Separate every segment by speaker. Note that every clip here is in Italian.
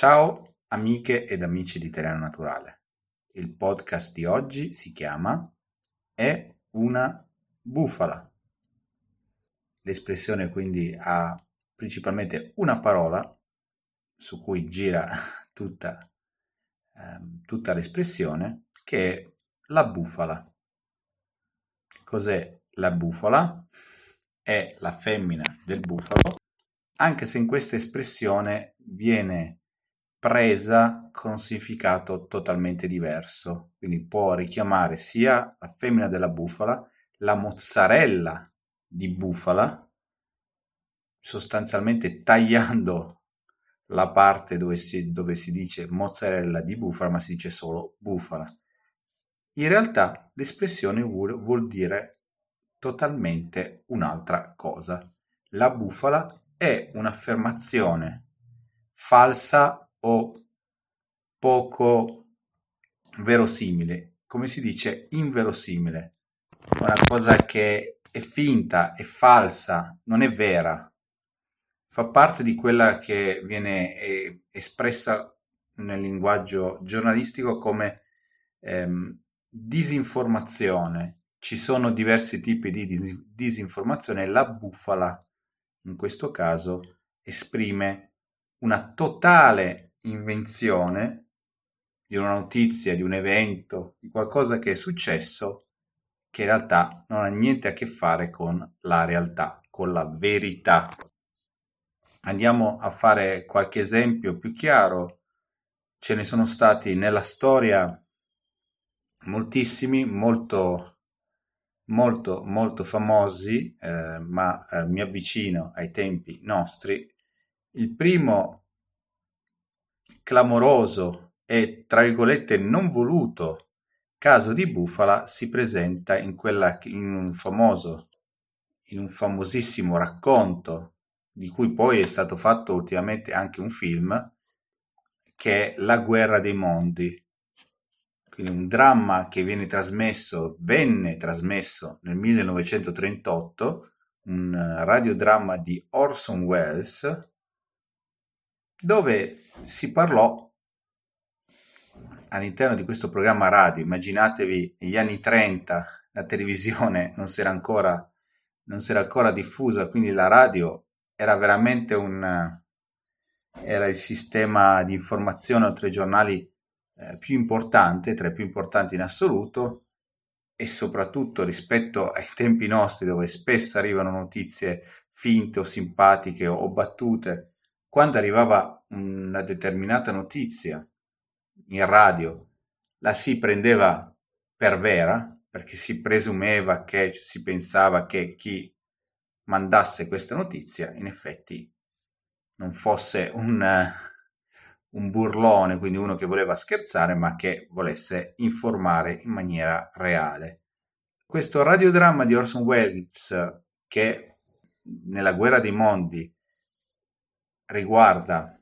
Speaker 1: Ciao amiche ed amici di Terreno Naturale. Il podcast di oggi si chiama È una bufala. L'espressione quindi ha principalmente una parola su cui gira tutta, ehm, tutta l'espressione che è la bufala. Cos'è la bufala? È la femmina del bufalo, anche se in questa espressione viene presa con significato totalmente diverso. Quindi può richiamare sia la femmina della bufala, la mozzarella di bufala, sostanzialmente tagliando la parte dove si, dove si dice mozzarella di bufala, ma si dice solo bufala. In realtà l'espressione vuol, vuol dire totalmente un'altra cosa. La bufala è un'affermazione falsa o poco verosimile, come si dice inverosimile, una cosa che è finta, è falsa, non è vera, fa parte di quella che viene eh, espressa nel linguaggio giornalistico come ehm, disinformazione. Ci sono diversi tipi di dis- disinformazione, la bufala in questo caso esprime una totale invenzione di una notizia, di un evento, di qualcosa che è successo che in realtà non ha niente a che fare con la realtà, con la verità. Andiamo a fare qualche esempio più chiaro. Ce ne sono stati nella storia moltissimi, molto, molto, molto famosi, eh, ma eh, mi avvicino ai tempi nostri. Il primo clamoroso e, tra virgolette, non voluto caso di bufala si presenta in, quella, in un famoso, in un famosissimo racconto di cui poi è stato fatto ultimamente anche un film, che è La guerra dei mondi. Quindi un dramma che viene trasmesso, venne trasmesso nel 1938, un radiodramma di Orson Welles, dove si parlò all'interno di questo programma radio, immaginatevi negli anni 30 la televisione non si era ancora, non si era ancora diffusa, quindi la radio era veramente un era il sistema di informazione oltre ai giornali eh, più importante, tra i più importanti in assoluto e soprattutto rispetto ai tempi nostri dove spesso arrivano notizie finte o simpatiche o, o battute quando arrivava una determinata notizia in radio, la si prendeva per vera, perché si presumeva che si pensava che chi mandasse questa notizia in effetti non fosse un, un burlone, quindi uno che voleva scherzare, ma che volesse informare in maniera reale. Questo radiodramma di Orson Welles, che nella guerra dei mondi riguarda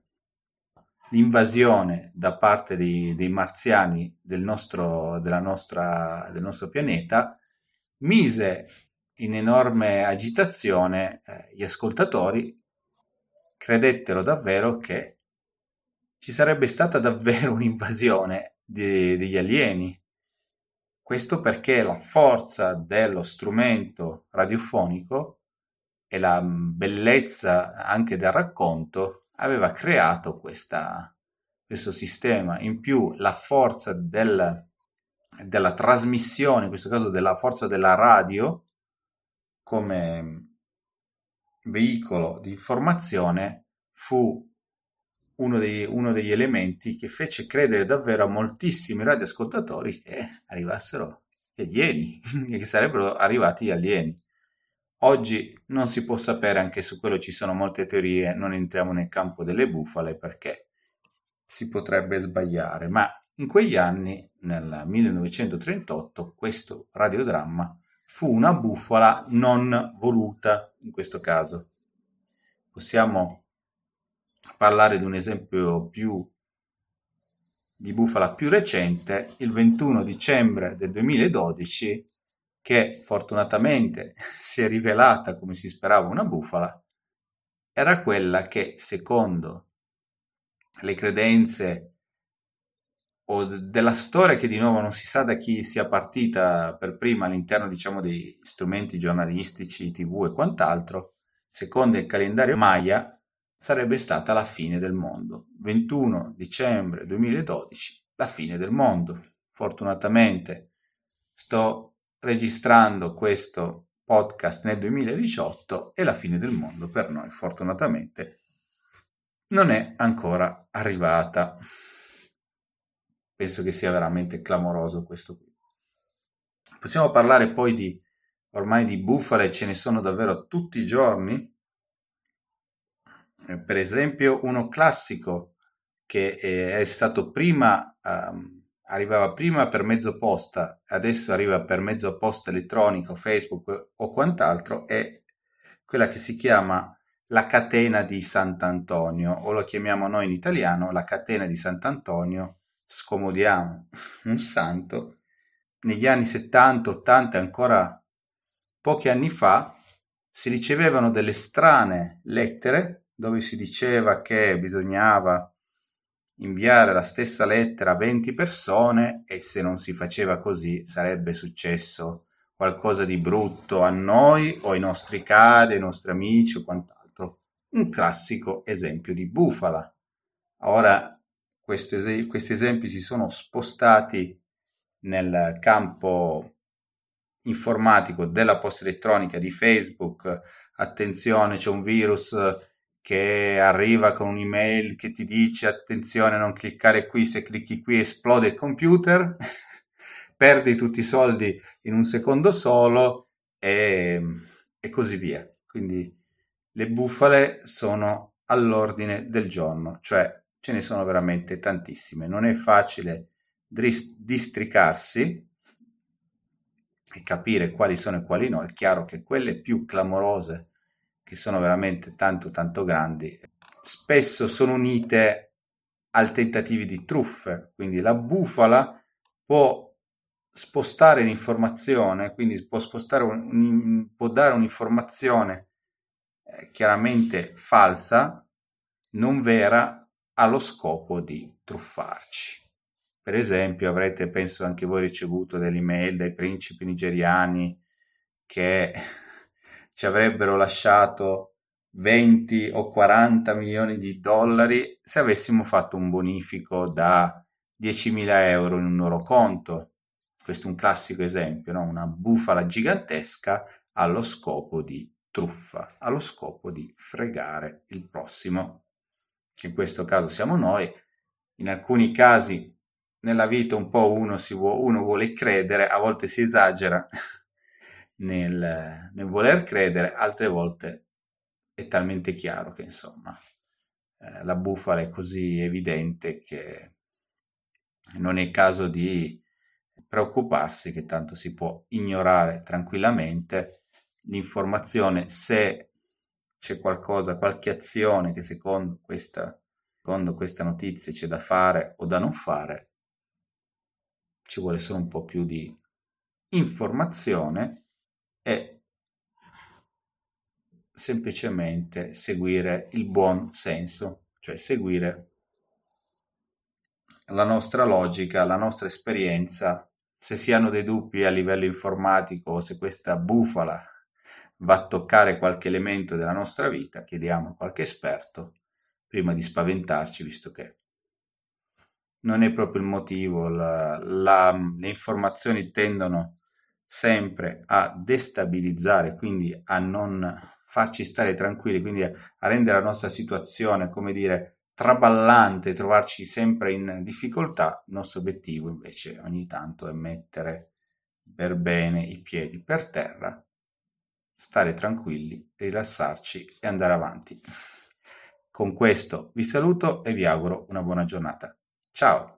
Speaker 1: l'invasione da parte dei, dei marziani del nostro, nostra, del nostro, pianeta mise in enorme agitazione eh, gli ascoltatori, credettero davvero che ci sarebbe stata davvero un'invasione di, degli alieni. Questo perché la forza dello strumento radiofonico e la bellezza anche del racconto aveva creato questa, questo sistema. In più la forza del, della trasmissione, in questo caso della forza della radio, come veicolo di informazione, fu uno, dei, uno degli elementi che fece credere davvero a moltissimi radioascoltatori che arrivassero gli alieni, che sarebbero arrivati gli alieni. Oggi non si può sapere, anche su quello ci sono molte teorie, non entriamo nel campo delle bufale perché si potrebbe sbagliare, ma in quegli anni, nel 1938, questo radiodramma fu una bufala non voluta in questo caso. Possiamo parlare di un esempio più di bufala più recente, il 21 dicembre del 2012 che fortunatamente si è rivelata come si sperava una bufala, era quella che, secondo le credenze o della storia che di nuovo non si sa da chi sia partita per prima all'interno diciamo dei strumenti giornalistici, tv e quant'altro, secondo il calendario Maya sarebbe stata la fine del mondo. 21 dicembre 2012, la fine del mondo. Fortunatamente sto registrando questo podcast nel 2018 e la fine del mondo per noi fortunatamente non è ancora arrivata. Penso che sia veramente clamoroso questo qui. Possiamo parlare poi di ormai di bufale, ce ne sono davvero tutti i giorni. Eh, per esempio, uno classico che è stato prima, um, arrivava prima per mezzo posta, adesso arriva per mezzo posta elettronico, Facebook o quant'altro, è quella che si chiama la catena di Sant'Antonio, o lo chiamiamo noi in italiano la catena di Sant'Antonio, scomodiamo un santo. Negli anni 70, 80 e ancora pochi anni fa si ricevevano delle strane lettere dove si diceva che bisognava inviare la stessa lettera a 20 persone e se non si faceva così sarebbe successo qualcosa di brutto a noi o ai nostri cari, ai nostri amici o quant'altro un classico esempio di bufala. Ora questi, questi esempi si sono spostati nel campo informatico della posta elettronica di Facebook. Attenzione, c'è un virus che arriva con un'email che ti dice attenzione non cliccare qui, se clicchi qui esplode il computer, perdi tutti i soldi in un secondo solo e, e così via. Quindi le bufale sono all'ordine del giorno, cioè ce ne sono veramente tantissime. Non è facile districarsi e capire quali sono e quali no. È chiaro che quelle più clamorose, che sono veramente tanto tanto grandi, spesso sono unite al tentativo di truffe. Quindi la bufala può spostare l'informazione, quindi può, spostare un, può dare un'informazione eh, chiaramente falsa, non vera, ha lo scopo di truffarci. Per esempio, avrete, penso anche voi, ricevuto delle email dai principi nigeriani che ci avrebbero lasciato 20 o 40 milioni di dollari se avessimo fatto un bonifico da 10.000 euro in un loro conto. Questo è un classico esempio, no? una bufala gigantesca allo scopo di truffa allo scopo di fregare il prossimo, che in questo caso siamo noi. In alcuni casi nella vita un po' uno, vuole, uno vuole credere, a volte si esagera nel, nel, voler credere, altre volte è talmente chiaro che insomma eh, la bufala è così evidente che non è caso di preoccuparsi che tanto si può ignorare tranquillamente l'informazione se c'è qualcosa, qualche azione che secondo questa, secondo questa notizia c'è da fare o da non fare, ci vuole solo un po' più di informazione e semplicemente seguire il buon senso, cioè seguire la nostra logica, la nostra esperienza. Se si hanno dei dubbi a livello informatico o se questa bufala va a toccare qualche elemento della nostra vita, chiediamo a qualche esperto prima di spaventarci, visto che non è proprio il motivo, la, la, le informazioni tendono sempre a destabilizzare, quindi a non farci stare tranquilli, quindi a, a rendere la nostra situazione, come dire, traballante, trovarci sempre in difficoltà. Il nostro obiettivo invece ogni tanto è mettere per bene i piedi per terra stare tranquilli, rilassarci e andare avanti. Con questo vi saluto e vi auguro una buona giornata. Ciao!